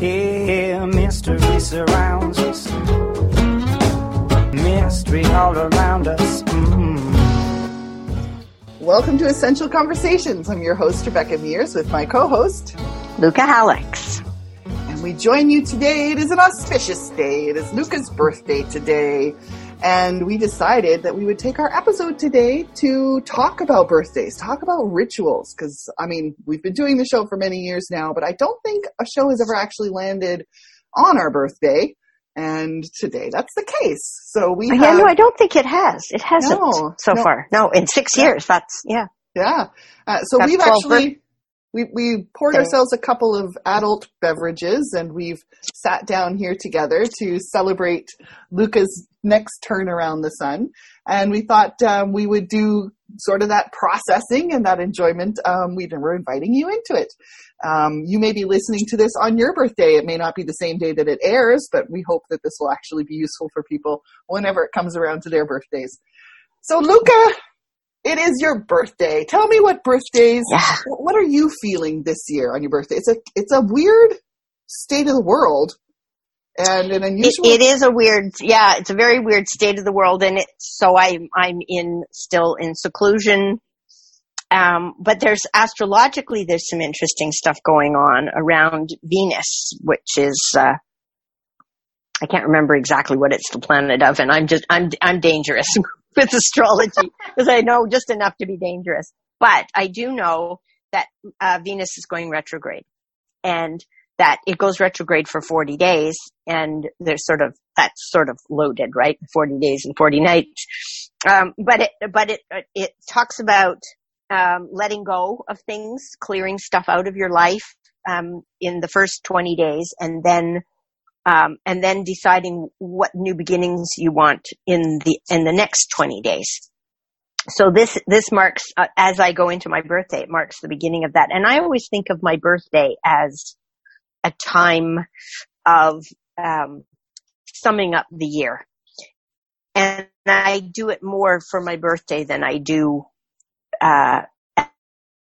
Yeah, mystery surrounds us. Mystery all around us. Mm. Welcome to Essential Conversations. I'm your host, Rebecca Mears, with my co host, Luca Hallex. and we join you today. It is an auspicious day. It is Luca's birthday today. And we decided that we would take our episode today to talk about birthdays, talk about rituals. Because, I mean, we've been doing the show for many years now, but I don't think a show has ever actually landed on our birthday. And today that's the case. So we Yeah, have. no, I don't think it has. It hasn't No, so no. far. No, in six Yeah. years. That's yeah. Yeah. Uh, so That's we've 12 actually we we poured Okay. ourselves a couple of adult beverages and we've sat down here together to celebrate Luca's next turn around the sun. And we thought um, we would do sort of that processing and that enjoyment. Um, we we're inviting you into it. Um, you may be listening to this on your birthday. It may not be the same day that it airs, but we hope that this will actually be useful for people whenever it comes around to their birthdays. So, Luca, it is your birthday. Tell me what birthdays. Yeah. What are you feeling this year on your birthday? It's a it's a weird state of the world, and an It, it is a weird, yeah, it's a very weird state of the world, and it. So I'm I'm in still in seclusion. Um, but there's astrologically there's some interesting stuff going on around Venus, which is uh, I can't remember exactly what it's the planet of, and I'm just I'm I'm dangerous with astrology because I know just enough to be dangerous. But I do know that uh, Venus is going retrograde, and that it goes retrograde for 40 days, and there's sort of that's sort of loaded, right? 40 days and 40 nights. Um, but it but it it talks about um, letting go of things, clearing stuff out of your life um, in the first 20 days, and then um, and then deciding what new beginnings you want in the in the next 20 days. So this this marks uh, as I go into my birthday, it marks the beginning of that. And I always think of my birthday as a time of um, summing up the year, and I do it more for my birthday than I do uh,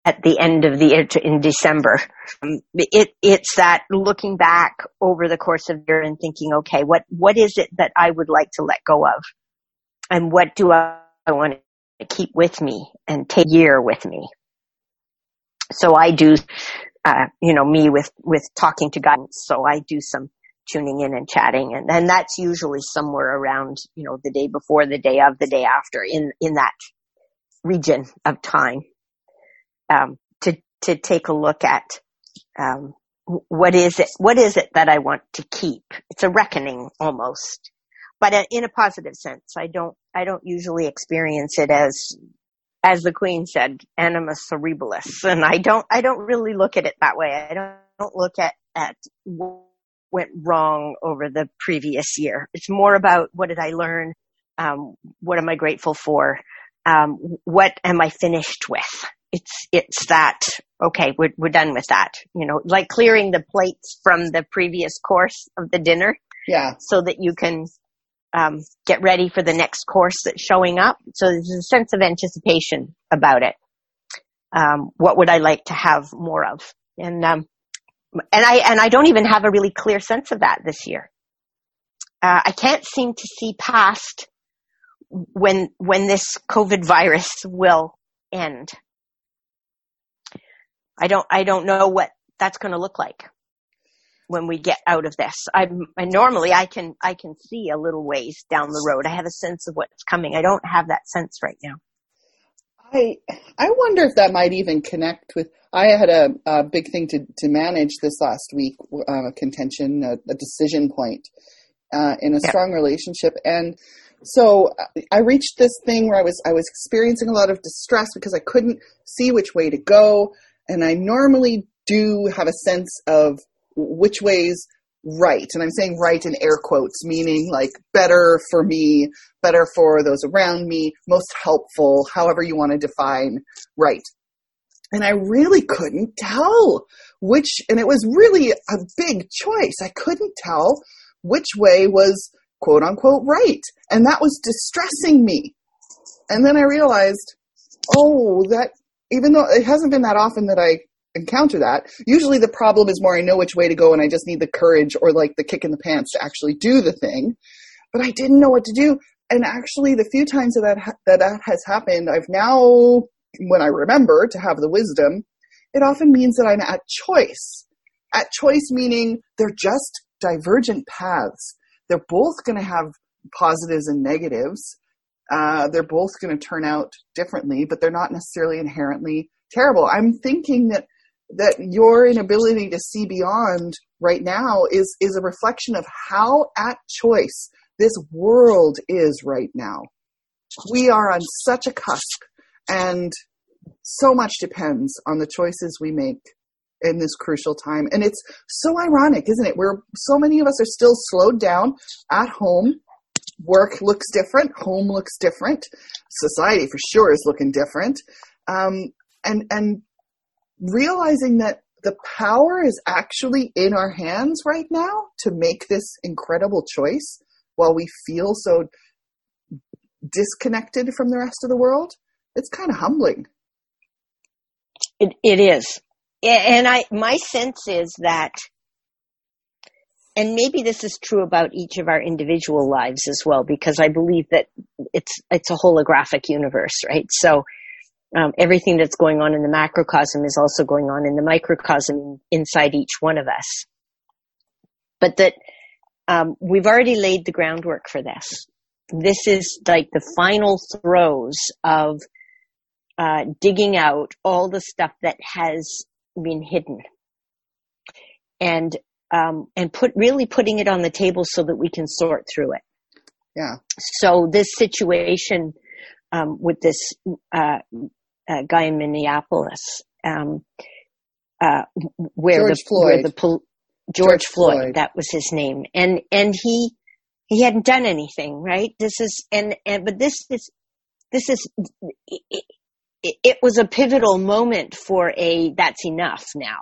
at the end of the year in December. Um, it it's that looking back over the course of the year and thinking, okay, what what is it that I would like to let go of, and what do I, I want to keep with me and take year with me. So I do, uh, you know, me with with talking to guidance. So I do some tuning in and chatting, and then that's usually somewhere around, you know, the day before, the day of, the day after, in in that region of time um, to to take a look at um, what is it what is it that I want to keep. It's a reckoning almost, but uh, in a positive sense. I don't I don't usually experience it as as the Queen said, annus horribilis, and I don't I don't really look at it that way. I don't, don't look at at what went wrong over the previous year. It's more about what did I learn, um, what am I grateful for, um, what am I finished with it's it's that okay we're we're done with that you know like clearing the plates from the previous course of the dinner. Yeah, so that you can um, get ready for the next course that's showing up. So there's a sense of anticipation about it. Um, what would i like to have more of? And um, and i and i don't even have a really clear sense of that this year. Uh, i can't seem to see past when when this covid virus will end I don't I don't know what that's going to look like when we get out of this. I'm I normally I can I can see a little ways down the road. I have a sense of what's coming. I don't have that sense right now. I I wonder if that might even connect with. I had a, a big thing to, to manage this last week, uh, a contention, a, a decision point uh, in a Yeah. strong relationship, and so uh, I reached this thing where I was I was experiencing a lot of distress because I couldn't see which way to go, and I normally do have a sense of which ways right, and I'm saying right in air quotes, meaning like better for me, better for those around me, most helpful, however you want to define right. And I really couldn't tell which, and it was really a big choice. I couldn't tell which way was quote unquote right. And that was distressing me. And then I realized, oh, that even though it hasn't been that often that I encounter that, usually the problem is more I know which way to go and I just need the courage or like the kick in the pants to actually do the thing. But I didn't know what to do. And actually, the few times that that, that, has happened, I've now, when I remember to have the wisdom, it often means that I'm at choice. At choice meaning they're just divergent paths. They're both going to have positives and negatives. Uh, they're both going to turn out differently, but they're not necessarily inherently terrible. I'm thinking that that your inability to see beyond right now is is a reflection of how at choice this world is right now. We are on such a cusp, and so much depends on the choices we make in this crucial time. And it's so ironic, isn't it? Where so many of us are still slowed down at home. Work looks different, home looks different, society for sure is looking different. Um, and and realizing that the power is actually in our hands right now to make this incredible choice while we feel so disconnected from the rest of the world, it's kind of humbling. It, it is. And I, my sense is that, and maybe this is true about each of our individual lives as well, because I believe that it's, it's a holographic universe, right? So, um, everything that's going on in the macrocosm is also going on in the microcosm inside each one of us. But that um, we've already laid the groundwork for this. This is like the final throes of uh, digging out all the stuff that has been hidden, and um, and put really putting it on the table so that we can sort through it. Yeah. So this situation um, with this uh, uh, guy in Minneapolis, um, uh, where George the Floyd. where the pol- George, George Floyd, Floyd. that was his name, and and he he hadn't done anything, right? This is and and but this is this is it, it, it was a pivotal moment for a that's enough now,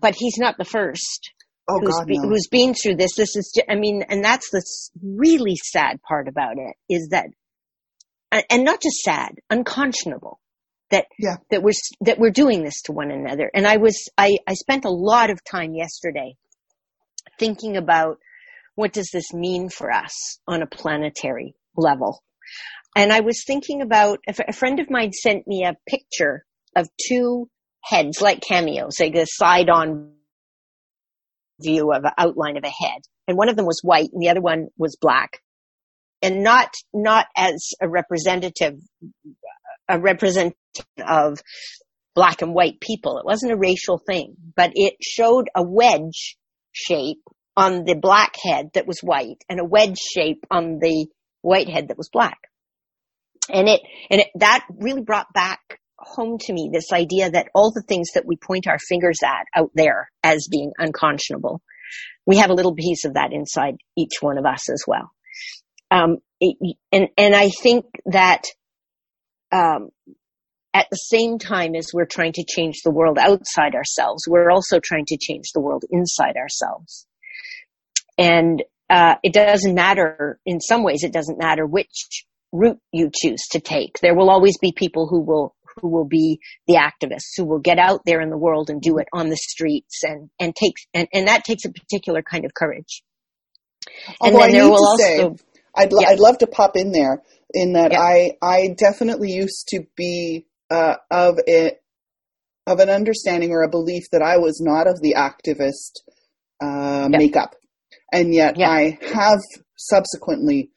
but he's not the first Oh who's God, be, no. who's been through this. This is, I mean, and that's the really sad part about it is that, and- and not just sad, unconscionable that Yeah. that we're that we're doing this to one another. And I was, I I spent a lot of time yesterday thinking about what does this mean for us on a planetary level. And I was thinking about a friend of mine sent me a picture of two heads like cameos, like a side on view of an outline of a head. And one of them was white and the other one was black. And not, not as a representative, a representation of black and white people. It wasn't a racial thing, but it showed a wedge shape on the black head that was white and a wedge shape on the white head that was black. And it, and it, that really brought back home to me this idea that all the things that we point our fingers at out there as being unconscionable, we have a little piece of that inside each one of us as well. Um, it, and, and I think that, um, at the same time as we're trying to change the world outside ourselves, we're also trying to change the world inside ourselves. And, uh, it doesn't matter, in some ways, it doesn't matter which route you choose to take. There will always be people who will who will be the activists who will get out there in the world and do it on the streets and and take and, and that takes a particular kind of courage. And Although then I there will also say, I'd, Yeah. I'd love to pop in there in that Yeah. I I definitely used to be uh, of it of an understanding or a belief that I was not of the activist uh, Yeah. makeup, and yet. I have subsequently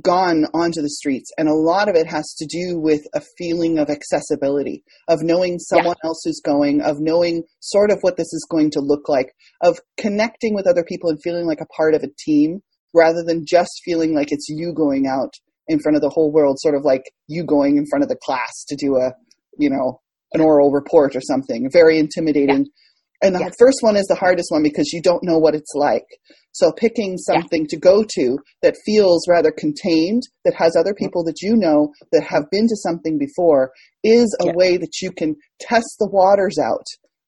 gone onto the streets, and a lot of it has to do with a feeling of accessibility, of knowing someone else who's going, of knowing sort of what this is going to look like, of connecting with other people and feeling like a part of a team rather than just feeling like it's you going out in front of the whole world, sort of like you going in front of the class to do a, you know, an oral report or something. Very intimidating. And the Yeah. first one is the hardest one because you don't know what it's like. So picking something to go to that feels rather contained, that has other mm-hmm. people that you know that have been to something before, is a Yeah. way that you can test the waters out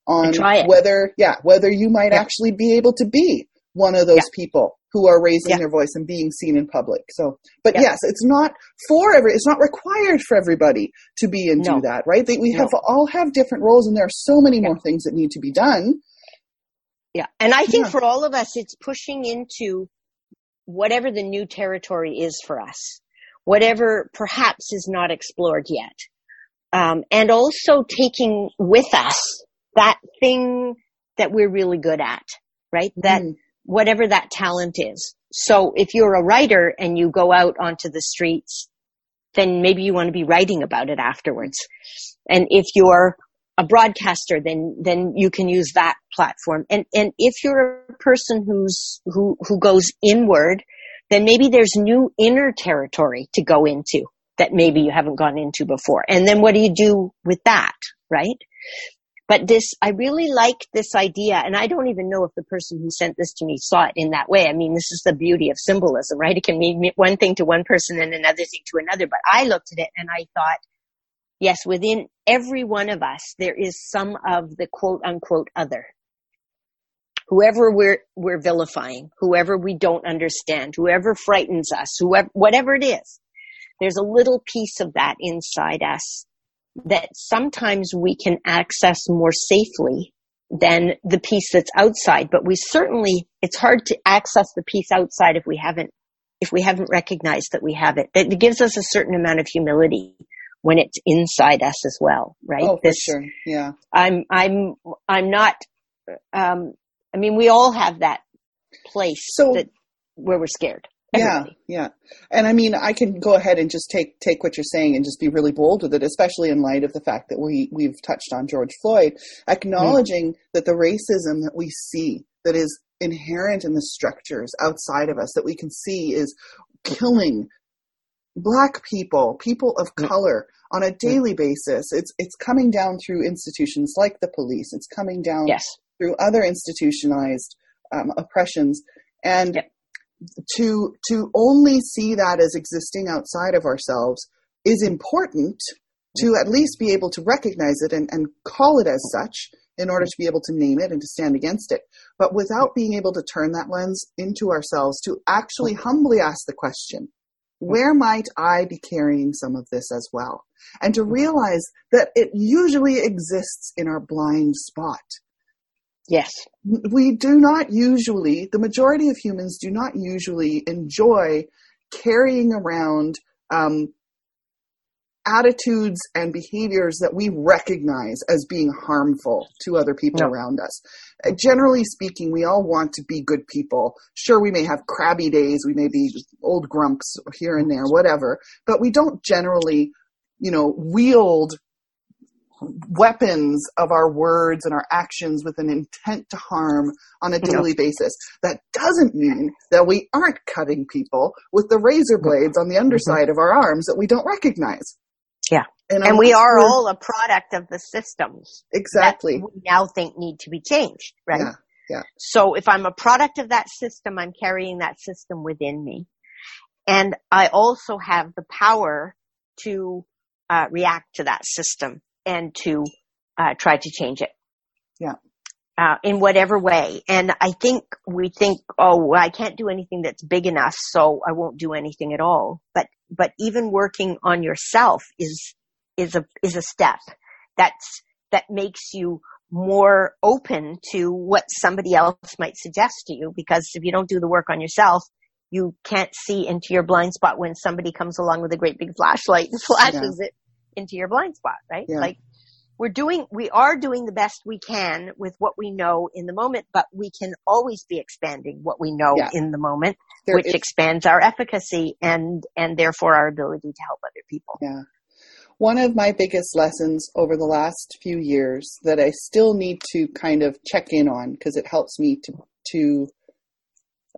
on And try it. whether, yeah, whether you might Yeah. actually be able to be one of those Yeah. people who are raising Yeah. their voice and being seen in public. So, but Yeah. yes, it's not for every, it's not required for everybody to be and No. do that, right? They, we No. have all have different roles and there are so many more things that need to be done. Yeah. And I think Yeah. for all of us, it's pushing into whatever the new territory is for us, whatever perhaps is not explored yet. Um, and also taking with us that thing that we're really good at, right? That Mm. Whatever that talent is. So if you're a writer and you go out onto the streets, then maybe you want to be writing about it afterwards. And if you're a broadcaster, then then you can use that platform. And and if you're a person who's who who goes inward, then maybe there's new inner territory to go into that maybe you haven't gone into before. And then what do you do with that, right? But this, I really like this idea, and I don't even know if the person who sent this to me saw it in that way. I mean, this is the beauty of symbolism, right? It can mean one thing to one person and another thing to another. But I looked at it and I thought, yes, within every one of us, there is some of the quote unquote other. Whoever we're, we're vilifying, whoever we don't understand, whoever frightens us, whoever, whatever it is, there's a little piece of that inside us that sometimes we can access more safely than the piece that's outside. But we certainly, it's hard to access the piece outside if we haven't, if we haven't recognized that we have it. It gives us a certain amount of humility when it's inside us as well, right? Oh, for sure. Yeah. I'm, I'm, I'm not, um, I mean, we all have that place So- that where we're scared. Yeah, Everybody. yeah. And I mean, I can go ahead and just take take what you're saying and just be really bold with it, especially in light of the fact that we we've touched on George Floyd, acknowledging that the racism that we see that is inherent in the structures outside of us that we can see is killing black people, people of Mm. color on a daily basis. It's it's coming down through institutions like the police. It's coming down Yes. through other institutionalized um, oppressions and Yep. To to only see that as existing outside of ourselves is important to at least be able to recognize it and, and call it as such in order to be able to name it and to stand against it but without being able to turn that lens into ourselves to actually humbly ask the question where might I be carrying some of this as well? And to realize that it usually exists in our blind spot Yes. we do not usually, the majority of humans do not usually enjoy carrying around um, attitudes and behaviors that we recognize as being harmful to other people around us. Uh, generally speaking, we all want to be good people. Sure, we may have crabby days, we may be just old grumps here and there, whatever, but we don't generally, you know, wield weapons of our words and our actions with an intent to harm on a daily basis. That doesn't mean that we aren't cutting people with the razor blades on the underside of our arms that we don't recognize. Yeah. And, And we are all a product of the systems exactly. that we now think need to be changed, right? Yeah, yeah. So if I'm a product of that system, I'm carrying that system within me. And I also have the power to uh, react to that system and to uh, try to change it. Yeah. Uh, in whatever way. And I think we think, oh, I can't do anything that's big enough, so I won't do anything at all. But, but even working on yourself is, is a, is a step that's, that makes you more open to what somebody else might suggest to you. Because if you don't do the work on yourself, you can't see into your blind spot when somebody comes along with a great big flashlight and flashes it into your blind spot, right? Yeah. Like we're doing, we are doing the best we can with what we know in the moment, but we can always be expanding what we know Yeah. in the moment, There which is- expands our efficacy and, and therefore our ability to help other people. Yeah. One of my biggest lessons over the last few years that I still need to kind of check in on because it helps me to to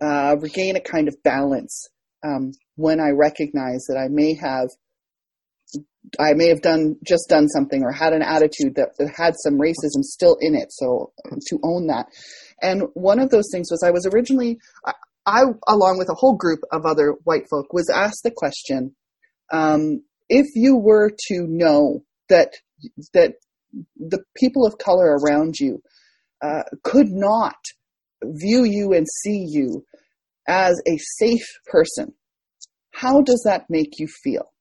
uh, regain a kind of balance um, when I recognize that I may have I may have done just done something or had an attitude that, that had some racism still in it. So to own that, and one of those things was I was originally I, I along with a whole group of other white folk was asked the question um, if you were to know that that the people of color around you uh, could not view you and see you as a safe person, how does that make you feel?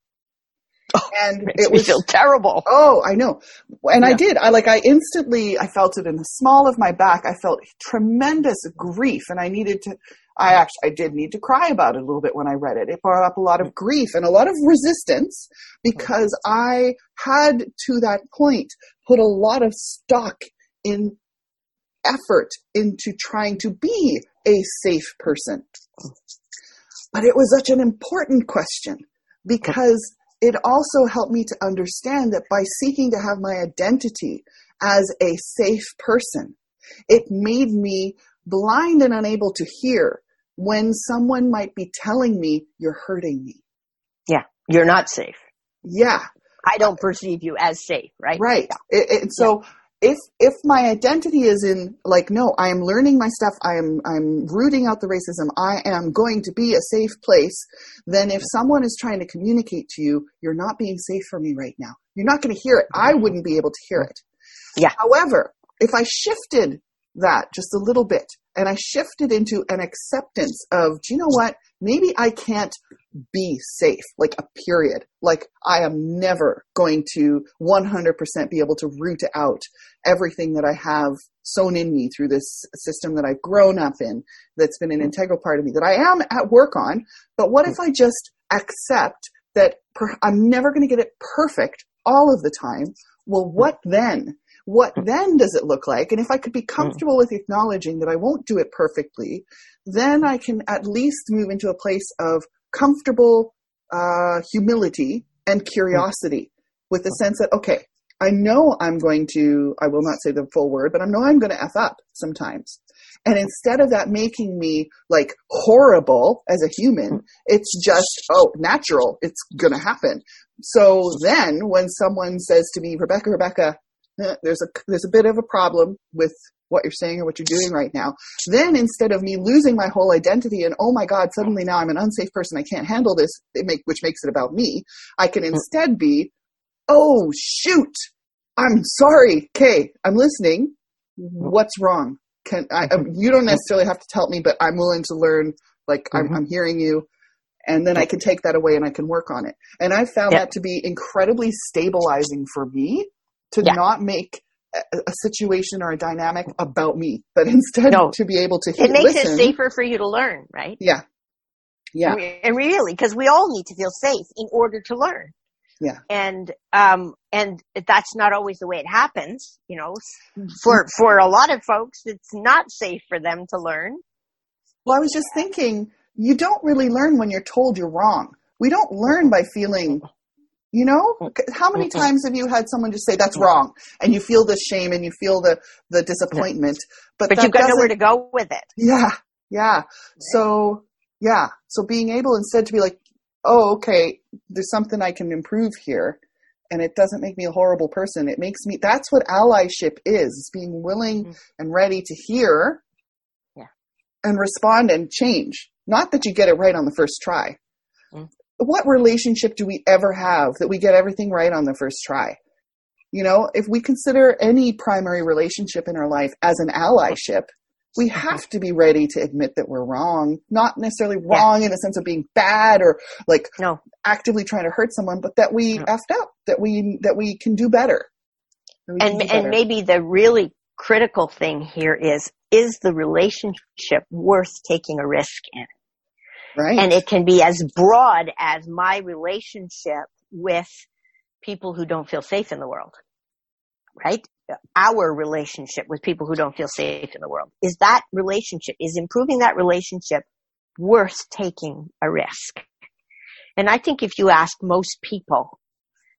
Oh, and Makes it me was feel terrible. Oh, I know. And I did. I like I instantly I felt it in the small of my back. I felt tremendous grief and I needed to I actually I did need to cry about it a little bit when I read it. It brought up a lot of grief and a lot of resistance because mm-hmm. I had to that point put a lot of stock in effort into trying to be a safe person. Mm. But it was such an important question because it also helped me to understand that by seeking to have my identity as a safe person, it made me blind and unable to hear when someone might be telling me, You're hurting me. Yeah, you're not safe. Yeah, I don't perceive you as safe, right? right. It, it, so if if my identity is in like no, I am learning my stuff. I am I'm rooting out the racism. I am going to be a safe place. Then if someone is trying to communicate to you, you're not being safe for me right now. You're not going to hear it. I wouldn't be able to hear it. Yeah. However, if I shifted that just a little bit and I shifted into an acceptance of, do you know what? Maybe I can't be safe, like a period. Like I am never going to 100% be able to root out everything that I have sown in me through this system that I've grown up in, that's been an mm-hmm. integral part of me, that I am at work on. But what if mm-hmm. I just accept that per- I'm never going to get it perfect all of the time? Well, mm-hmm. what then? What then does it look like? And if I could be comfortable with acknowledging that I won't do it perfectly, then I can at least move into a place of comfortable uh, humility and curiosity with the sense that, okay, I know I'm going to, I will not say the full word, but I know I'm going to F up sometimes. And instead of that making me like horrible as a human, it's just, oh, natural. It's going to happen. So then when someone says to me, Rebecca, Rebecca, there's a, there's a bit of a problem with what you're saying or what you're doing right now. Then instead of me losing my whole identity and, oh my God, suddenly now I'm an unsafe person. I can't handle this, it make, which makes it about me. I can instead be, oh shoot, I'm sorry. Okay, I'm listening. What's wrong? Can I? um, You don't necessarily have to tell me, but I'm willing to learn. Like I'm, I'm hearing you, and then I can take that away and I can work on it. And I found Yeah. that to be incredibly stabilizing for me to Yeah. not make a, a situation or a dynamic about me, but instead No. to be able to It makes listen. it safer for you to learn, right? Yeah, yeah, And really, because we all need to feel safe in order to learn. Yeah. And, um, and that's not always the way it happens, you know. For, for a lot of folks, it's not safe for them to learn. Well, I was just thinking, you don't really learn when you're told you're wrong. We don't learn by feeling, you know, how many times have you had someone just say that's wrong, and you feel the shame and you feel the the disappointment, but, But you've got nowhere to go with it. Yeah, yeah. So yeah, so being able instead to be like, oh, okay, there's something I can improve here, and it doesn't make me a horrible person. It makes me. That's what allyship is: is being willing Mm. and ready to hear, Yeah. and respond and change. Not that you get it right on the first try. Mm. What relationship do we ever have that we get everything right on the first try? You know, if we consider any primary relationship in our life as an allyship, we mm-hmm. have to be ready to admit that we're wrong. Not necessarily Yeah. wrong in a sense of being bad or like No. actively trying to hurt someone, but that we No. effed up, that we that we can do better. That we can And, and better. maybe the really critical thing here is, is the relationship worth taking a risk in? Right. And it can be as broad as my relationship with people who don't feel safe in the world. Right? Our relationship with people who don't feel safe in the world. Is that relationship, is improving that relationship worth taking a risk? And I think if you ask most people,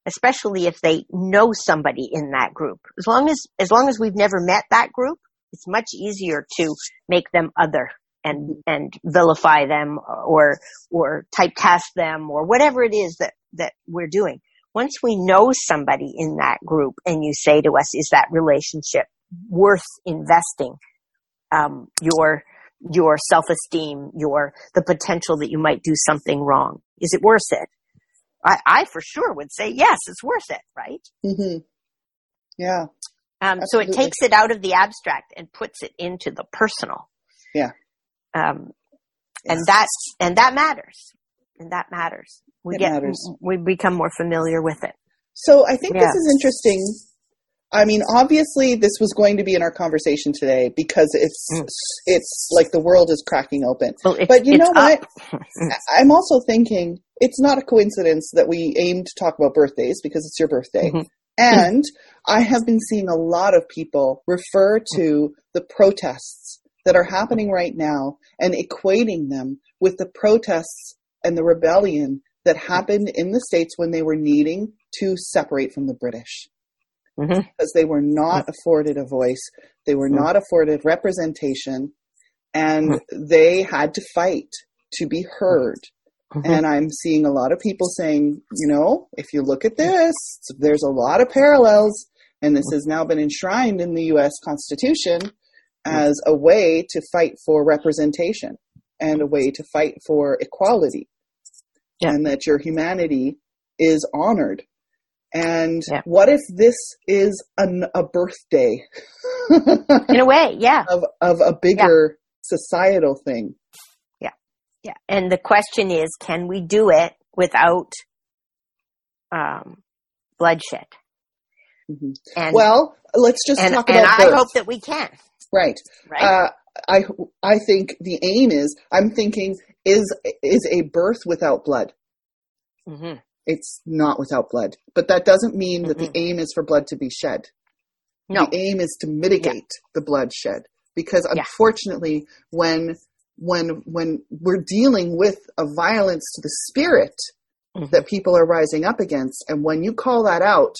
especially if they know somebody in that group, as long as, as long as we've never met that group, it's much easier to make them other and, and vilify them or, or typecast them or whatever it is that, that we're doing. Once we know somebody in that group and you say to us, is that relationship worth investing? Um, your, your self-esteem, your, the potential that you might do something wrong. Is it worth it? I, I for sure would say yes, it's worth it, right? hmm Yeah. Um, so it takes it out of the abstract and puts it into the personal. Yeah. Um, and that and that matters, and that matters. We It get matters. we become more familiar with it. So I think Yeah. this is interesting. I mean, obviously, this was going to be in our conversation today because it's Mm. it's like the world is cracking open. Well, But you know what? I'm also thinking it's not a coincidence that we aim to talk about birthdays because it's your birthday. Mhm. And I have been seeing a lot of people refer to the protests that are happening right now and equating them with the protests and the rebellion that happened in the States when they were needing to separate from the British Mhm. because they were not afforded a voice, they were Mm. not afforded representation, and they had to fight to be heard. Mhm. And I'm seeing a lot of people saying, you know, if you look at this, there's a lot of parallels, and this has now been enshrined in the US Constitution as a way to fight for representation and a way to fight for equality. Yeah. And that your humanity is honored. And Yeah. what if this is an, a birthday In a way, yeah, of, of a bigger societal thing? yeah. Yeah. And the question is, can we do it without um, bloodshed? Mhm. And Well, let's just and, talk and about I birth. hope that we can. Right. Right? Uh, I I think the aim is I'm thinking is is a birth without blood. hmm It's not without blood, but that doesn't mean that the aim is for blood to be shed. No. The aim is to mitigate the bloodshed because Yeah. unfortunately when when when we're dealing with a violence to the spirit Mhm. that people are rising up against and when you call that out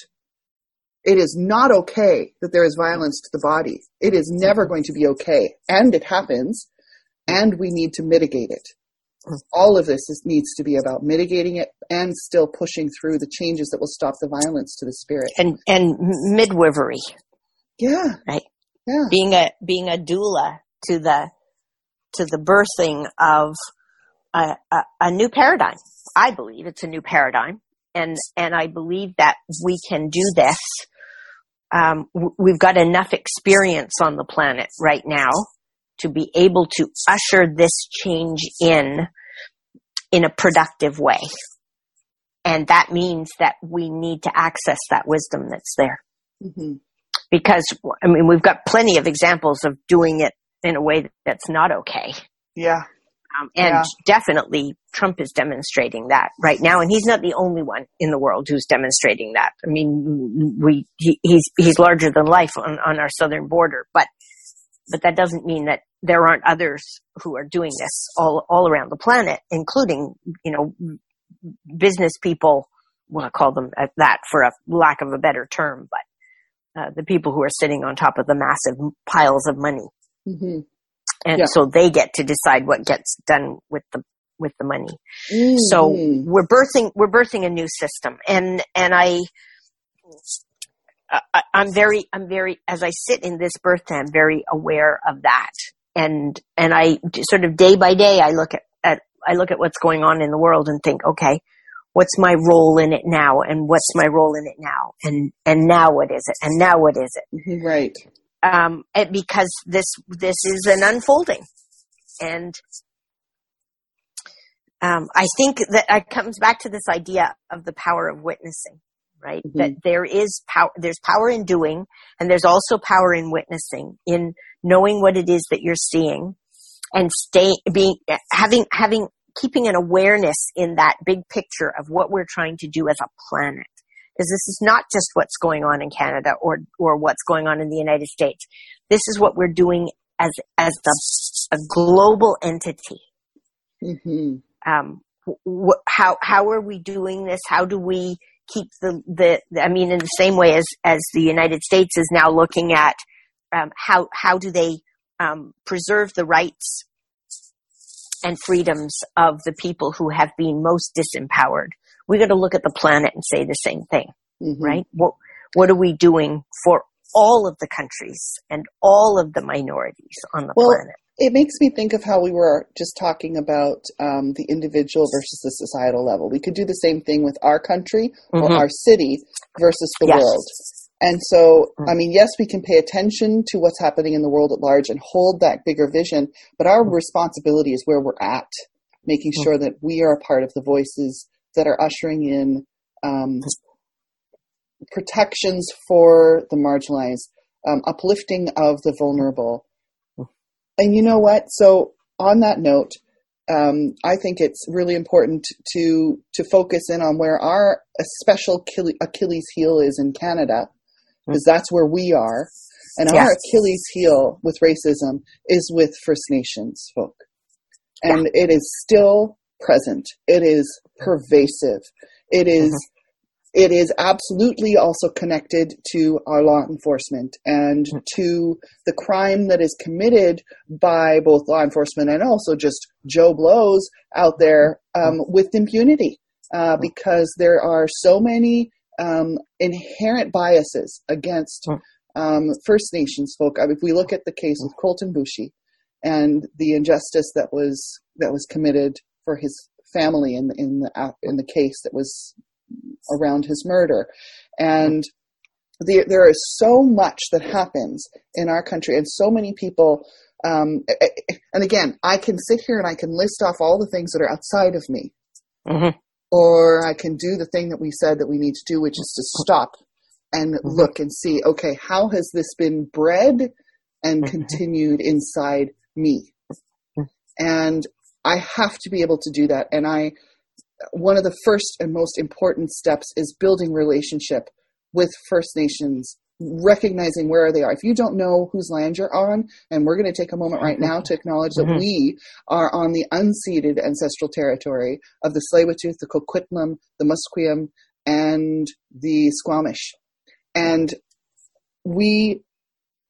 it is not okay that there is violence to the body. It is never going to be okay. And it happens, and we need to mitigate it. All of this is, needs to be about mitigating it and still pushing through the changes that will stop the violence to the spirit. and and midwifery, Yeah. Right. Yeah. being a being a doula to the to the birthing of a, a, a new paradigm. I believe it's a new paradigm, and and I believe that we can do this. Um, we've got enough experience on the planet right now to be able to usher this change in in a productive way, and that means that we need to access that wisdom that's there. Hmm because I mean we've got plenty of examples of doing it in a way that's not okay, Yeah. Um, and Yeah. definitely Trump is demonstrating that right now, and he's not the only one in the world who's demonstrating that. I mean, we he, he's he's larger than life on, on our southern border, but but that doesn't mean that there aren't others who are doing this all all around the planet, including you know business people. Well, I call them uh, that for a lack of a better term, but uh, the people who are sitting on top of the massive piles of money, hmm and Yeah. so they get to decide what gets done with the with the money. Mm-hmm. So we're birthing we're birthing a new system, and and I. I, I'm very, I'm very, as I sit in this birthday, I'm very aware of that. And, and I sort of day by day, I look at, at, I look at what's going on in the world and think, okay, what's my role in it now? And what's my role in it now? And, and now what is it? And now what is it? Mhm, right. Um, because this this is an unfolding, and um, I think that it comes back to this idea of the power of witnessing, right? Mhm. That there is power, there's power in doing, and there's also power in witnessing, in knowing what it is that you're seeing, and stay being having having keeping an awareness in that big picture of what we're trying to do as a planet because this is not just what's going on in Canada or or what's going on in the United States. This is what we're doing as as the, a global entity. hmm Um, wh- how how are we doing this? How do we keep the, the I mean, in the same way as as the United States is now looking at um, how how do they um, preserve the rights and freedoms of the people who have been most disempowered? We got to look at the planet and say the same thing hmm right? What what are we doing for all of the countries and all of the minorities on the Well, planet? It makes me think of how we were just talking about um, the individual versus the societal level. We could do the same thing with our country or Mhm. our city versus the Yes. world. And so, I mean, yes, we can pay attention to what's happening in the world at large and hold that bigger vision, but our responsibility is where we're at, making sure that we are a part of the voices that are ushering in um, protections for the marginalized, um, uplifting of the vulnerable. And you know what? So, on that note, um, I think it's really important to to focus in on where our special Achilles heel is in Canada, because that's where we are. And Yes. our Achilles heel with racism is with First Nations folk. And it is still present. It is pervasive. It is it is absolutely also connected to our law enforcement and to the crime that is committed by both law enforcement and also just Joe Blows out there um, with impunity uh, because there are so many um, inherent biases against um, First Nations folk. I mean, if we look at the case with Colten Boushie and the injustice that was that was committed for his family in in the uh, in the case that was around his murder, and there there is so much that happens in our country, and so many people. Um, and again, I can sit here and I can list off all the things that are outside of me, Mhm. or I can do the thing that we said that we need to do, which is to stop and look and see, okay, how has this been bred and continued inside me? And I have to be able to do that. And I, one of the first and most important steps is building relationship with First Nations, recognizing where they are. If you don't know whose land you're on, and we're going to take a moment right now to acknowledge that Mhm. we are on the unceded ancestral territory of the Tsleil-Waututh, the Coquitlam, the Musqueam, and the Squamish. And we,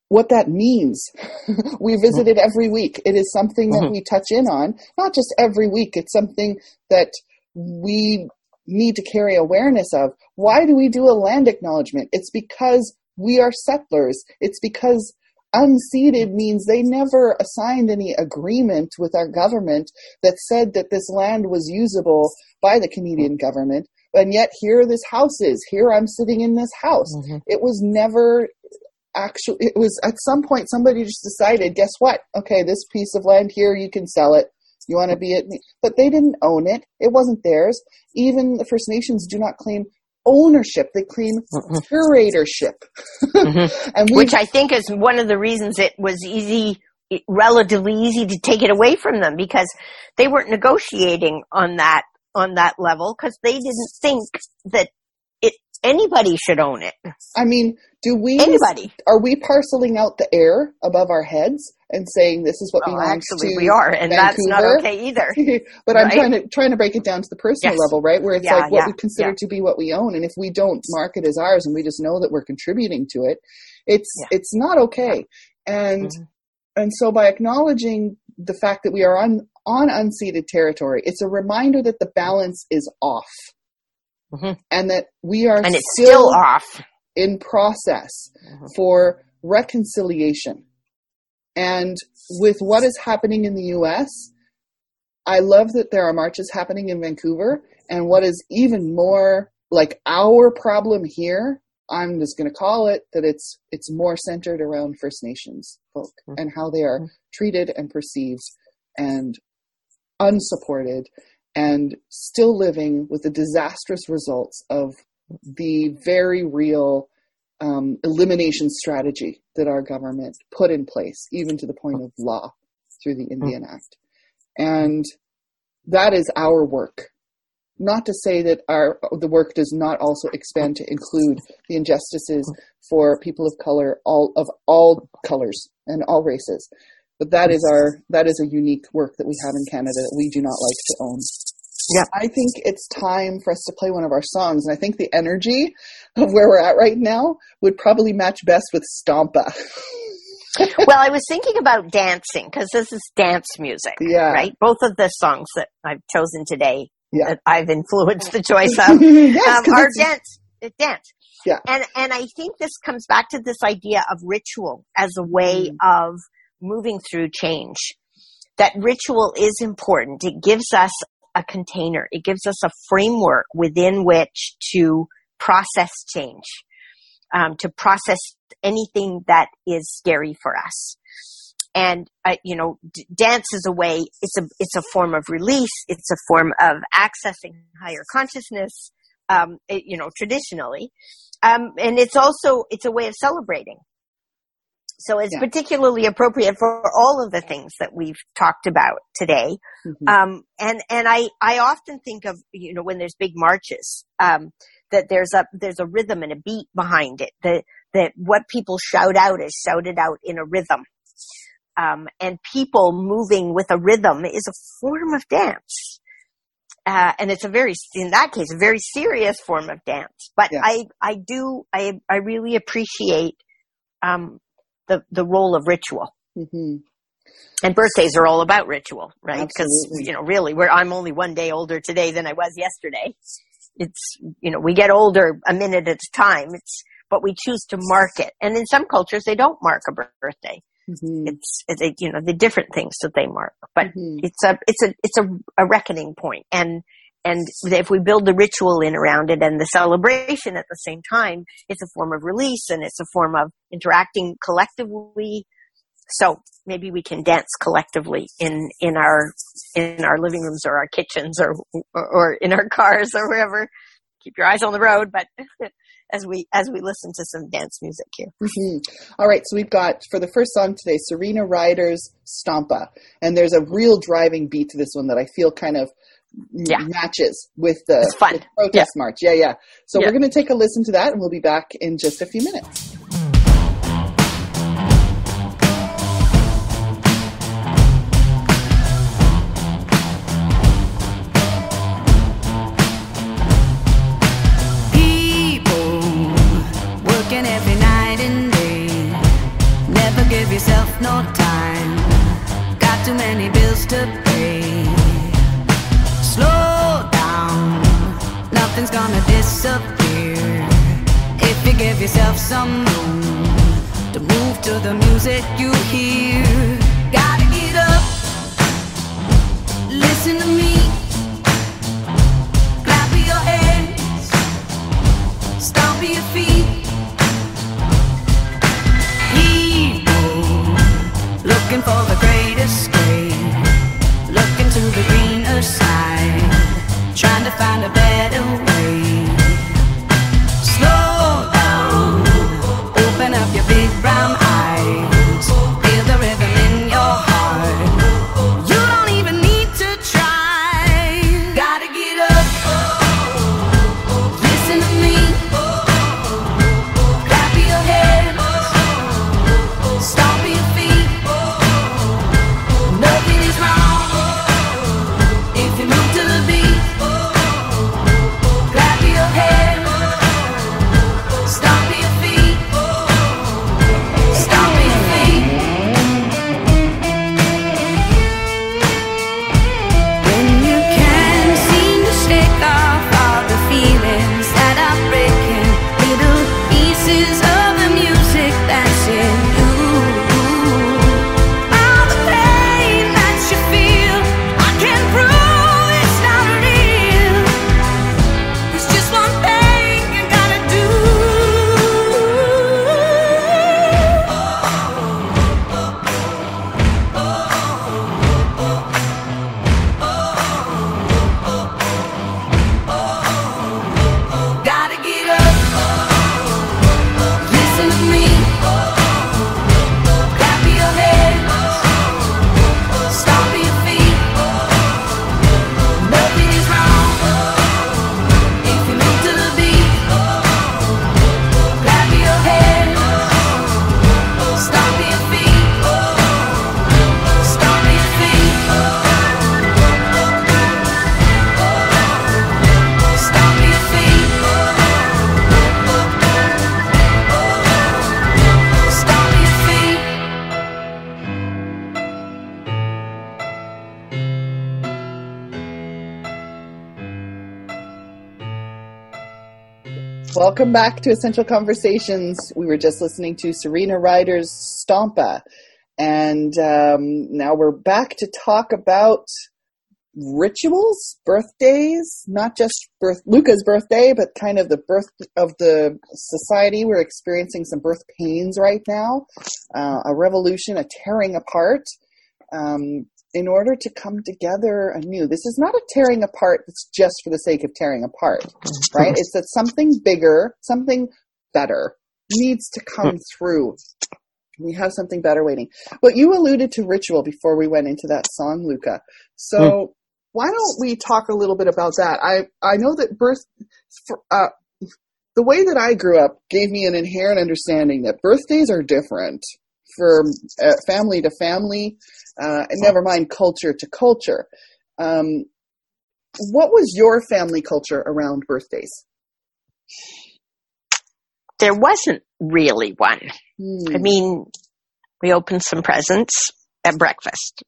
what that means, we visit it every week. It is something that Mhm. we touch in on, not just every week. It's something that we need to carry awareness of. Why do we do a land acknowledgement? It's because we are settlers. It's because unceded means they never assigned any agreement with our government that said that this land was usable by the Canadian government. And yet here this house is. Here I'm sitting in this house. It was never actually it was at some point somebody just decided, guess what? Okay, this piece of land here you can sell it. You want to be it but they didn't own it. It wasn't theirs. Even the First Nations do not claim ownership. They claim curatorship. Mm-hmm. and we Which I think is one of the reasons it was easy, relatively easy to take it away from them because they weren't negotiating on that on that level because they didn't think that anybody should own it. I mean, do we Anybody. are we parceling out the air above our heads and saying this is what Well, belongs actually, to we are, and that's not okay either. but I'm trying to trying to break it down to the personal Yes. level, right? Where it's Yeah, like what yeah, we consider yeah. to be what we own, and if we don't mark it as ours, and we just know that we're contributing to it, it's it's not okay. And Mhm. and so by acknowledging the fact that we are on on unceded territory, it's a reminder that the balance is off, Mhm. and that we are And it's still off. in process Mhm. for reconciliation. And with what is happening in the US, I love that there are marches happening in Vancouver. And what is even more like our problem here, I'm just going to call it that it's it's more centered around First Nations folk and how they are treated and perceived and unsupported and still living with the disastrous results of the very real um, elimination strategy that our government put in place, even to the point of law through the Indian Act. And that is our work. Not to say that our the work does not also expand to include the injustices for people of color, all of all colors and all races. But that is our that is a unique work that we have in Canada that we do not like to own. Yeah. I think it's time for us to play one of our songs, and I think the energy of where we're at right now would probably match best with Stompa. well, I was thinking about dancing because this is dance music, Yeah. right? Both of the songs that I've chosen today Yeah. that I've influenced the choice of yes, um, are dance. uh, Dance. Yeah. And and I think this comes back to this idea of ritual as a way Mm. of moving through change. That ritual is important. It gives us a container. It gives us a framework within which to process change. um, to process anything that is scary for us. And uh, you know, d- dance is a way. It's a it's a form of release. It's a form of accessing higher consciousness. Um, it, you know, traditionally, um, and it's also it's a way of celebrating. So it's Yeah. particularly appropriate for all of the things that we've talked about today. Mhm. Um, and, and I, I often think of, you know, when there's big marches, um, that there's a, there's a rhythm and a beat behind it. That, that what people shout out is shouted out in a rhythm. Um, and people moving with a rhythm is a form of dance. Uh, and it's a very, in that case, a very serious form of dance. But Yeah. I, I do, I, I really appreciate, um, the, the role of ritual. Mhm. And birthdays are all about ritual, right? Because, you know, really, we're, I'm only one day older today than I was yesterday. It's, you know, we get older a minute at a time. It's, but we choose to mark it. And in some cultures, they don't mark a birthday. Mhm. It's, you know, the different things that they mark. But Mhm. it's a, it's a, it's a, a reckoning point. And, and if we build the ritual in around it and the celebration at the same time, it's a form of release and it's a form of interacting collectively. So maybe we can dance collectively in, in our, in our living rooms or our kitchens or, or, in our cars or wherever. Keep your eyes on the road, but as we, as we listen to some dance music here. Mhm. All right, so we've got for the first song today, Serena Ryder's "Stompa," and there's a real driving beat to this one that I feel kind of Yeah. matches with the, It's fun. the protest march. Yeah, yeah. So Yeah. we're going to take a listen to that, and we'll be back in just a few minutes. People working every night and day. Never give yourself no time. Got too many bills to pay. Disappear. If you give yourself some room to move to the music you hear. Gotta get up, listen to me. Clap your hands. Stomp your feet. People looking for the Welcome back to Essential Conversations. We were just listening to Serena Ryder's "Stompa," and um, now we're back to talk about rituals, birthdays, not just birth Luca's birthday, but kind of the birth of the society. We're experiencing some birth pains right now, uh, a revolution, a tearing apart. Um, in order to come together anew, this is not a tearing apart that's just for the sake of tearing apart, mm-hmm. right? It's that something bigger, something better needs to come mm. through. We have something better waiting. But you alluded to ritual before we went into that song, Luca. So mm. why don't we talk a little bit about that? I I know that birth, uh, the way that I grew up gave me an inherent understanding that birthdays are different from uh, family to family, uh, and never mind culture to culture. Um, what was your family culture around birthdays? There wasn't really one. Hmm. I mean, we opened some presents at breakfast.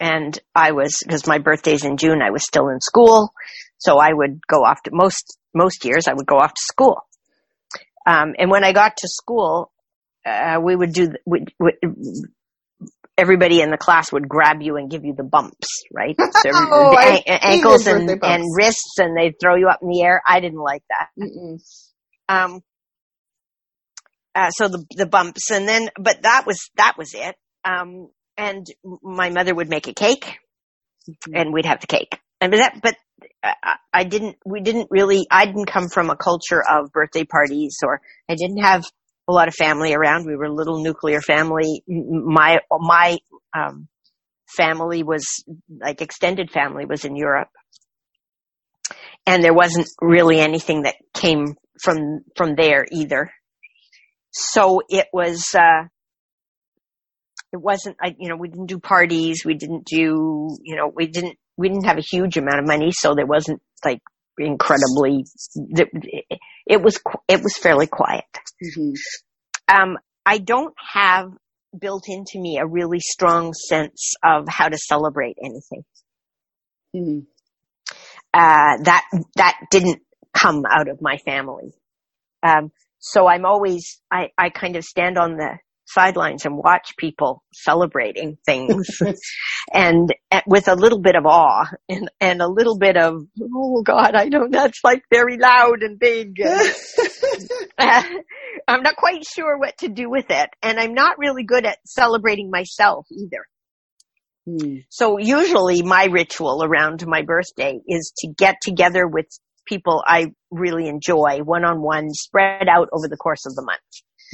And I was, because my birthday's in June, I was still in school. So I would go off to, most, most years I would go off to school. Um, and when I got to school, uh, we would do, we, we, everybody in the class would grab you and give you the bumps, right? So Oh, an- ankles and, and wrists and they'd throw you up in the air. I didn't like that. Um, uh, so the the bumps, and then but that was that was it. Um, and my mother would make a cake, and we'd have the cake. And but that, but I, I didn't. We didn't really. I didn't come from a culture of birthday parties, or I didn't have a lot of family around. We were a little nuclear family. My my um, family was like extended family was in Europe, and there wasn't really anything that came from from there either. So it was uh it wasn't I you know we didn't do parties, we didn't do you know we didn't we didn't have a huge amount of money, so there wasn't like incredibly it, it was it was fairly quiet. Mhm. Um I don't have built into me a really strong sense of how to celebrate anything. Mhm. uh, that that didn't come out of my family. Um, so I'm always I, I kind of stand on the sidelines and watch people celebrating things, and with a little bit of awe and and a little bit of oh God I don't that's like very loud and big. I'm not quite sure what to do with it, and I'm not really good at celebrating myself either. Hmm. So usually my ritual around my birthday is to get together with people I really enjoy one on one spread out over the course of the month.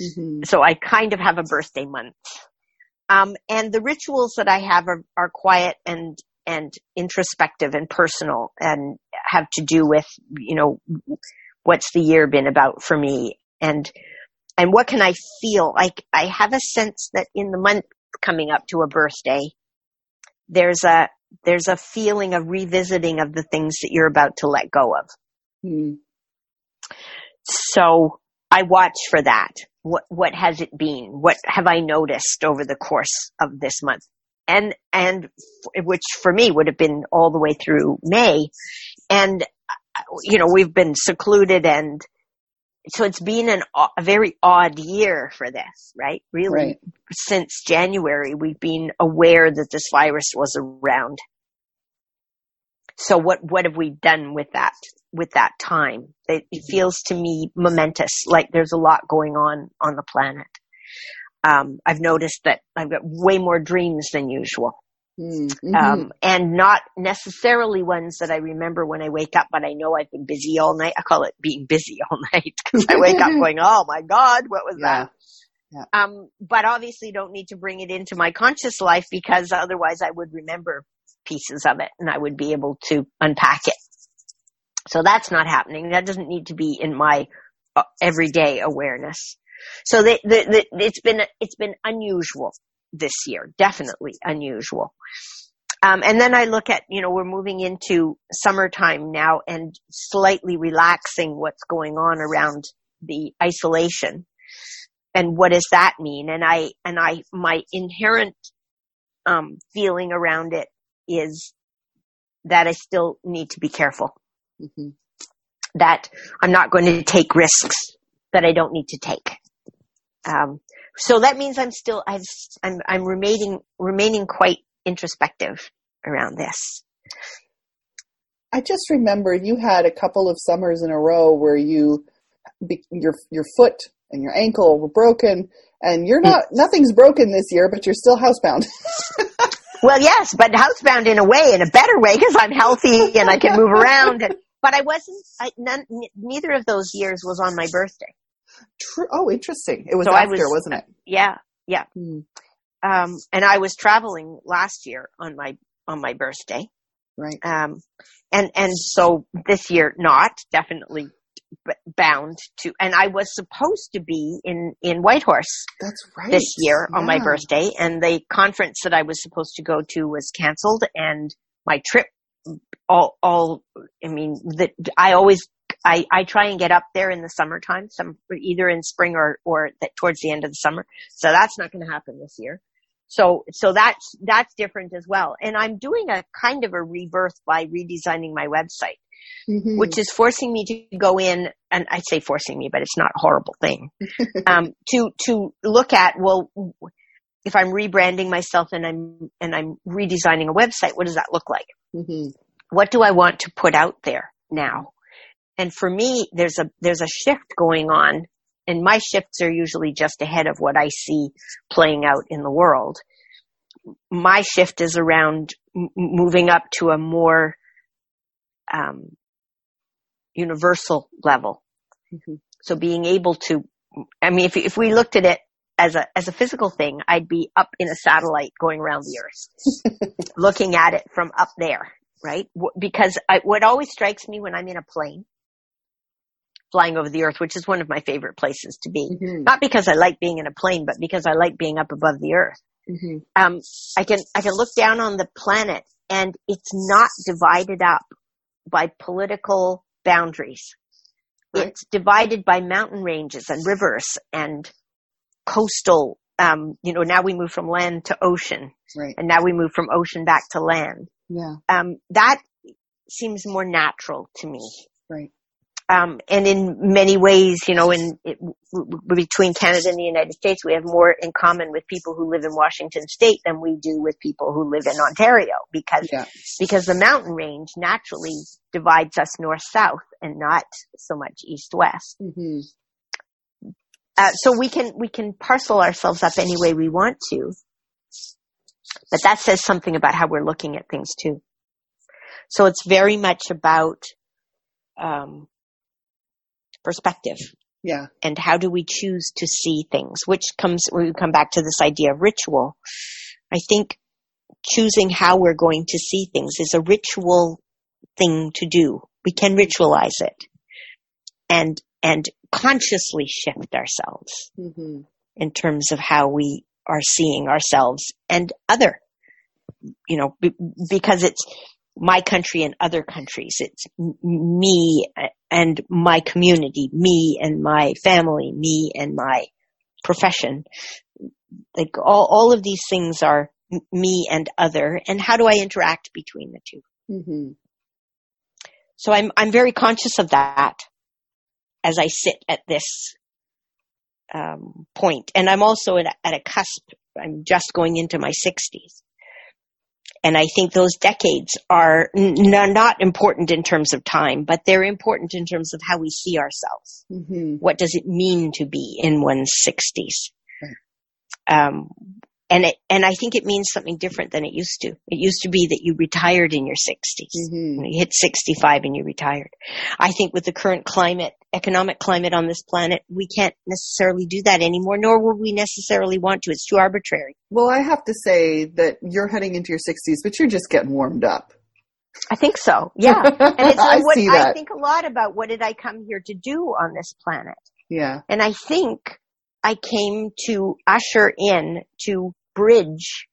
Mhm. So I kind of have a birthday month. Um, and the rituals that I have are, are quiet and, and introspective and personal and have to do with, you know, what's the year been about for me and, and what can I feel? Like I have a sense that in the month coming up to a birthday, there's a there's a feeling of revisiting of the things that you're about to let go of. Hmm. So I watch for that. What what has it been? What have I noticed over the course of this month? And and f- which for me would have been all the way through May. And uh, you know, we've been secluded and so it's been an o- a very odd year for this, right? Really Right. since January, we've been aware that this virus was around. So what, what have we done with that, with that time? It, it feels to me momentous, like there's a lot going on on the planet. Um, I've noticed that I've got way more dreams than usual. Hmm. Mhm. Um, and not necessarily ones that I remember when I wake up, but I know I've been busy all night. I call it being busy all night because I wake up going, "Oh my God, what was that?" yeah. Um, but obviously don't need to bring it into my conscious life because otherwise I would remember pieces of it and I would be able to unpack it. So that's not happening. That doesn't need to be in my uh, everyday awareness. So the, the, the, it's been, it's been unusual this year, definitely unusual. Um, and then I look at, you know, we're moving into summertime now and slightly relaxing what's going on around the isolation and what does that mean? And I, and I, my inherent, um, feeling around it is that I still need to be careful, Mhm. that I'm not going to take risks that I don't need to take. Um, so that means I'm still, I've, I'm, I'm remaining, remaining quite introspective around this. I just remember you had a couple of summers in a row where you your your foot and your ankle were broken, and you're not nothing's broken this year, but you're still housebound. Well, yes, but housebound in a way, in a better way, because I'm healthy and I can move around. And, but I wasn't. I, none, neither of those years was on my birthday. True. Oh, interesting. It was So after, was- was, not it? Yeah, yeah. Hmm. Um, and I was traveling last year on my on my birthday. Right. Um, and and so this year, not definitely bound to. And I was supposed to be in in Whitehorse That's right. this year on my birthday, and the conference that I was supposed to go to was canceled, and my trip. All, all. I mean, that I always. I, I try and get up there in the summertime, some either in spring or or that towards the end of the summer. So that's not going to happen this year. So so that's that's different as well. And I'm doing a kind of a rebirth by redesigning my website Mhm. which is forcing me to go in and I say forcing me, but it's not a horrible thing. um, to to look at well, if I'm rebranding myself and I'm and I'm redesigning a website, what does that look like? Mhm. What do I want to put out there now? And for me, there's a there's a shift going on, and my shifts are usually just ahead of what I see playing out in the world. My shift is around m- moving up to a more um, universal level. Mhm. So being able to, I mean, if if we looked at it as a as a physical thing, I'd be up in a satellite going around the Earth, looking at it from up there, right? Because I, what always strikes me when I'm in a plane, flying over the Earth, which is one of my favorite places to be, Mhm. not because I like being in a plane, but because I like being up above the Earth Mhm. um, I can I can look down on the planet and it's not divided up by political boundaries. Right. It's divided by mountain ranges and rivers and coastal. Um, you know, now we move from land to ocean, Right. and now we move from ocean back to land. Yeah. Um, that seems more natural to me. Right. Um, and in many ways, you know, in it, w- w- between Canada and the United States, we have more in common with people who live in Washington State than we do with people who live in Ontario, because Yeah. because the mountain range naturally divides us north south and not so much east west. Mhm. Uh, so we can we can parcel ourselves up any way we want to, but that says something about how we're looking at things too. So it's very much about um, perspective Yeah. and how do we choose to see things, which comes, we come back to this idea of ritual. I think choosing how we're going to see things is a ritual thing to do. We can ritualize it and, and consciously shift ourselves Mhm. in terms of how we are seeing ourselves and other, you know, be, because it's my country and other countries. It's me and my community, me and my family, me and my profession. Like all, all of these things are me and other. And how do I interact between the two? Mhm. So I'm I'm very conscious of that as I sit at this um, point, and I'm also at a, at a cusp. I'm just going into my 60s, and I think those decades are n- not important in terms of time, but they're important in terms of how we see ourselves. Mhm. What does it mean to be in one's 60s? Um, and it, and I think it means something different than it used to. It used to be that you retired in your 60s. Mhm. You hit 65 and you retired. I think with the current climate, economic climate on this planet, we can't necessarily do that anymore, nor will we necessarily want to. It's too arbitrary. Well, I have to say that you're heading into your 60s, but you're just getting warmed up. I think so. Yeah. And it's I what see I think a lot about what did I come here to do on this planet? Yeah. And I think I came to usher in to bridge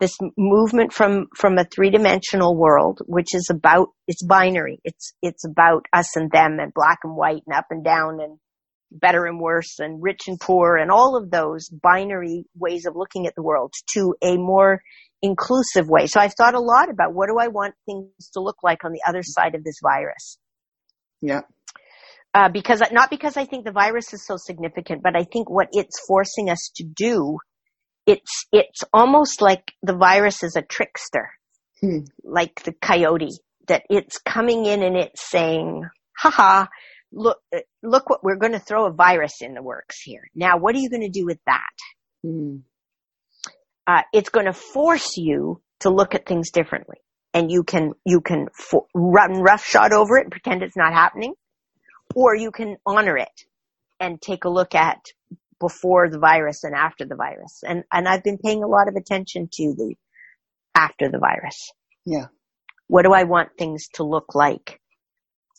this movement from from a three-dimensional world which is about it's binary. It's it's about us and them and black and white and up and down and better and worse and rich and poor and all of those binary ways of looking at the world to a more inclusive way. So i've thought a lot about what do i want things to look like on the other side of this virus? Yeah. uh, because not because I think the virus is so significant, but I think what it's forcing us to do, it's it's almost like the virus is a trickster. Hmm. like the coyote, that it's coming in and it's saying, haha, look, look what we're going to throw a virus in the works here. Now, what are you going to do with that? Hmm. Uh, it's going to force you to look at things differently. And you can, you can run roughshod over it and pretend it's not happening, or you can honor it and take a look at before the virus and after the virus. And, and I've been paying a lot of attention to the after the virus. Yeah. What do I want things to look like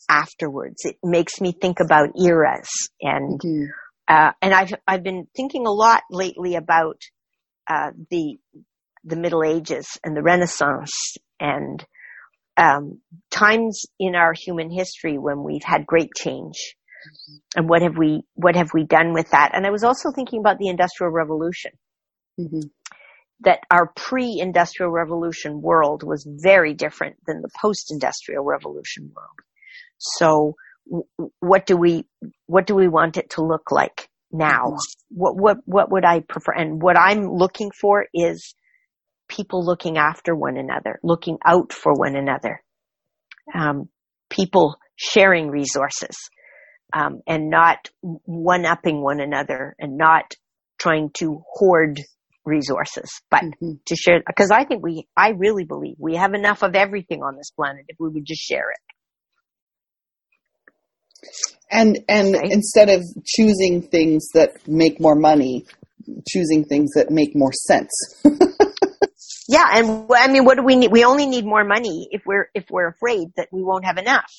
afterwards? It makes me think about eras and, Mhm. uh, and I've, I've been thinking a lot lately about, uh, the, the Middle Ages and the Renaissance and, um, times in our human history when we've had great change. And what have we, what have we done with that? And I was also thinking about the Industrial Revolution Mhm. that our pre-industrial revolution world was very different than the post-industrial revolution world. So w- what do we, what do we want it to look like now? What, what, what would I prefer? And what I'm looking for is people looking after one another, looking out for one another, um, people sharing resources, um, and not one-upping one another and not trying to hoard resources, but Mhm. to share, because I think we, I really believe we have enough of everything on this planet if we would just share it. And and Right. instead of choosing things that make more money, choosing things that make more sense. Yeah, and I mean, what do we need? We only need more money if we're if we're afraid that we won't have enough.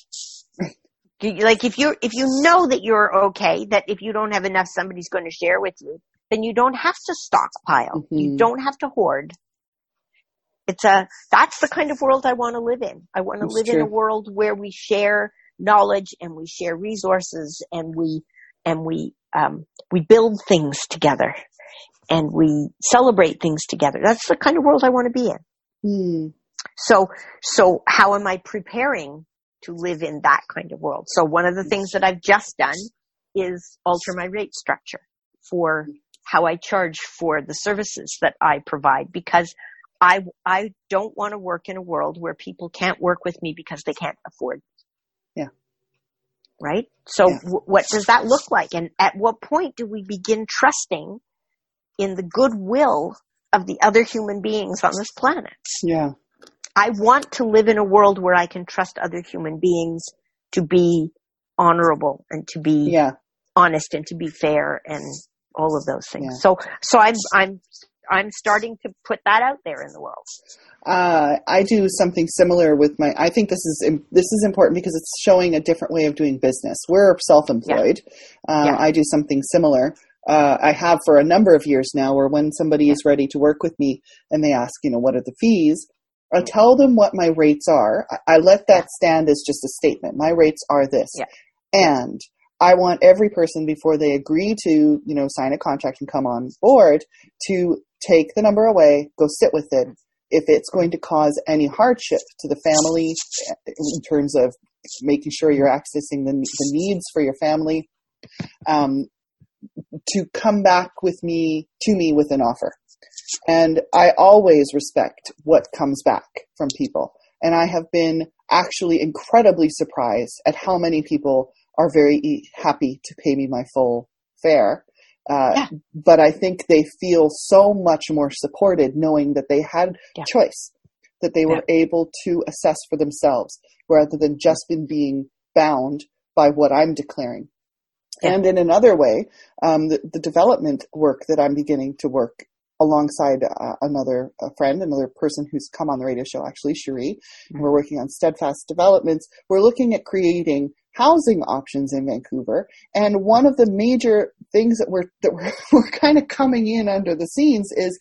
You- Like if you if you know that you're okay, that if you don't have enough, somebody's going to share with you, then you don't have to stockpile. You Mhm. don't have to hoard. It's a that's the kind of world I want to live in. I want to live in a world where we share knowledge and we share resources and we and we um, we build things together and we celebrate things together. That's the kind of world I want to be in. Hmm. So, so how am I preparing to live in that kind of world? So one of the things that I've just done is alter my rate structure for how I charge for the services that I provide because I, I don't want to work in a world where people can't work with me because they can't afford. Yeah. Right? So Yeah. w- what does that look like? And at what point do we begin trusting in the goodwill of the other human beings on this planet? Yeah. I want to live in a world where I can trust other human beings to be honorable and to be Yeah. honest and to be fair and all of those things. Yeah. So, so I'm, I'm, I'm starting to put that out there in the world. Uh, I do something similar with my. I think this is this is important because it's showing a different way of doing business. We're self-employed. Uh, Yeah. I do something similar. Uh, I have for a number of years now. Where when somebody is ready to work with me and they ask, you know, what are the fees? I tell them what my rates are. I, I let that stand as just a statement. My rates are this, Yeah. and I want every person before they agree to, you know, sign a contract and come on board to take the number away, go sit with it. If it's going to cause any hardship to the family in terms of making sure you're accessing the, the needs for your family, um, to come back with me to me with an offer. And I always respect what comes back from people. And I have been actually incredibly surprised at how many people are very e- happy to pay me my full fare. Uh, Yeah. But I think they feel so much more supported knowing that they had Yeah. choice, that they were able to assess for themselves rather than just been being bound by what I'm declaring. Yeah. And in another way, um, the, the development work that I'm beginning to work alongside uh, another friend, another person who's come on the radio show, actually, Cherie. and We're working on steadfast developments. We're looking at creating housing options in Vancouver. And one of the major things that we're that we're, we're kind of coming in under the scenes is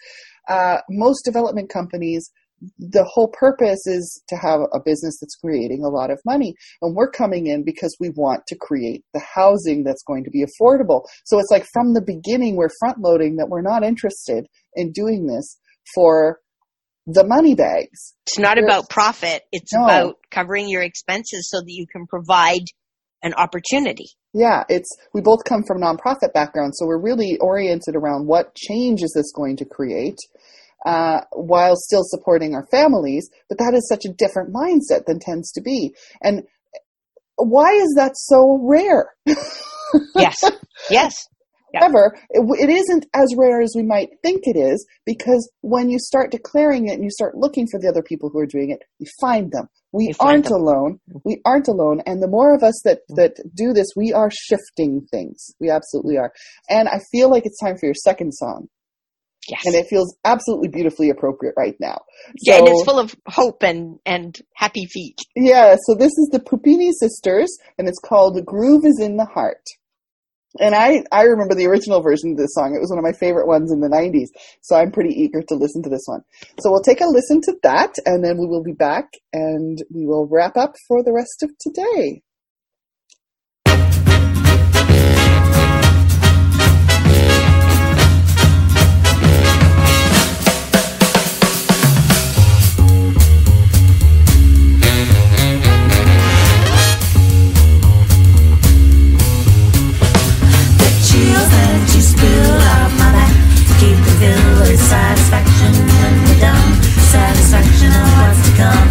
uh, most development companies. The whole purpose is to have a business that's creating a lot of money. And we're coming in because we want to create the housing that's going to be affordable. So it's like from the beginning, we're front loading that we're not interested in doing this for the money bags. It's not Yes. about profit. It's No. about covering your expenses so that you can provide an opportunity. Yeah, it's we both come from nonprofit backgrounds, so we're really oriented around what change is this going to create. Uh, while still supporting our families. But that is such a different mindset than tends to be. And why is that so rare? Yes. Yes. Yeah. However, it, it isn't as rare as we might think it is because when you start declaring it and you start looking for the other people who are doing it, you find them. We You aren't them. alone. We aren't alone. And the more of us that, that do this, we are shifting things. We absolutely are. And I feel like it's time for your second song. Yes. And it feels absolutely beautifully appropriate right now. yeah, and it's full of hope and, and happy feet. Yeah, so this is the Puppini Sisters, and it's called Groove is in the Heart. And I, I remember the original version of this song. It was one of my favorite ones in the 90s, so I'm pretty eager to listen to this one. So we'll take a listen to that, and then we will be back, and we will wrap up for the rest of today. With satisfaction when we're done. Satisfaction of what's to come.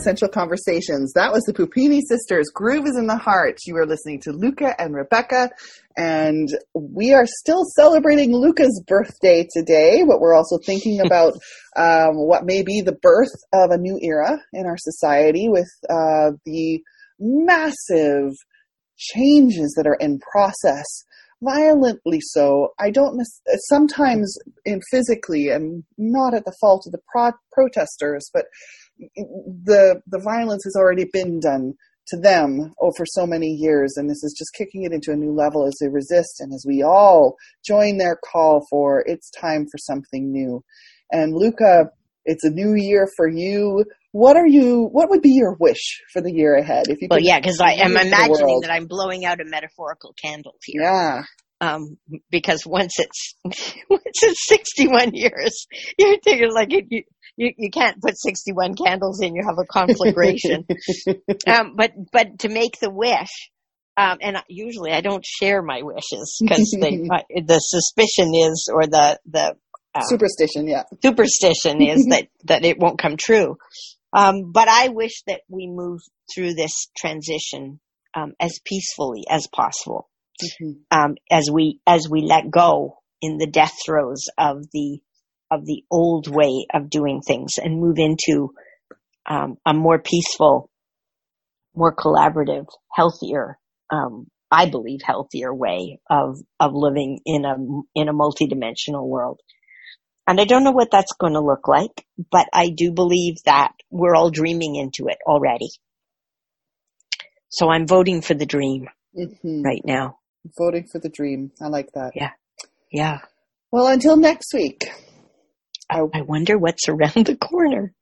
Essential Conversations. That was the Puppini Sisters. Groove is in the Heart. You are listening to Luca and Rebecca, and we are still celebrating Luca's birthday today, but we're also thinking about um, what may be the birth of a new era in our society with uh, the massive changes that are in process violently so i don't nec- sometimes in physically and not at the fault of the pro- protesters but the the violence has already been done to them oh, over so many years and this is just kicking it into a new level as they resist and as we all join their call for it's time for something new. And luca it's a new year for you. What are you what would be your wish for the year ahead? If you Well, could yeah, because I am wish for the imagining that I'm blowing out a metaphorical candle here. yeah Um, because once it's once it's 61 years, you're thinking like you, you you can't put 61 candles in. You have a conflagration. um, but but to make the wish, um, and usually I don't share my wishes because the suspicion is or the the um, superstition yeah superstition is that that it won't come true. Um, but I wish that we move through this transition um, as peacefully as possible, Mhm. um, as we as we let go in the death throes of the of the old way of doing things and move into um, a more peaceful, more collaborative, healthier. Um, I believe healthier way of of living in a in a multidimensional world. And I don't know what that's going to look like, but I do believe that we're all dreaming into it already. So I'm voting for the dream Mhm. right now. Voting for the dream i like that Yeah. Yeah. well until next week I, oh. I wonder what's around the corner.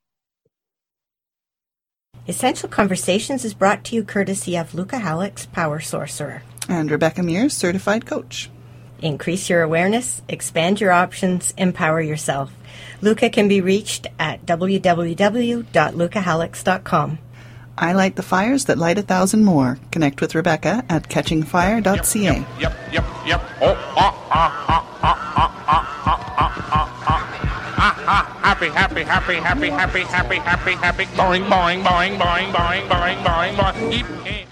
Essential Conversations is brought to you courtesy of Luca Halleck's Power Sorcerer. and rebecca mears certified coach Increase your awareness, expand your options, empower yourself. Luca can be reached at www.lucahallux.com. I light the fires that light a thousand more. Connect with Rebecca at catchingfire.ca. Yep, yep, yep. Oh, ah, ah, ah, ah, ah, ah, ah, ah, ah, ah. Ah, happy, happy, happy, happy, happy, happy, happy, happy. Boing, boing, boing, boing, boing, boing, boing, boing. Keep.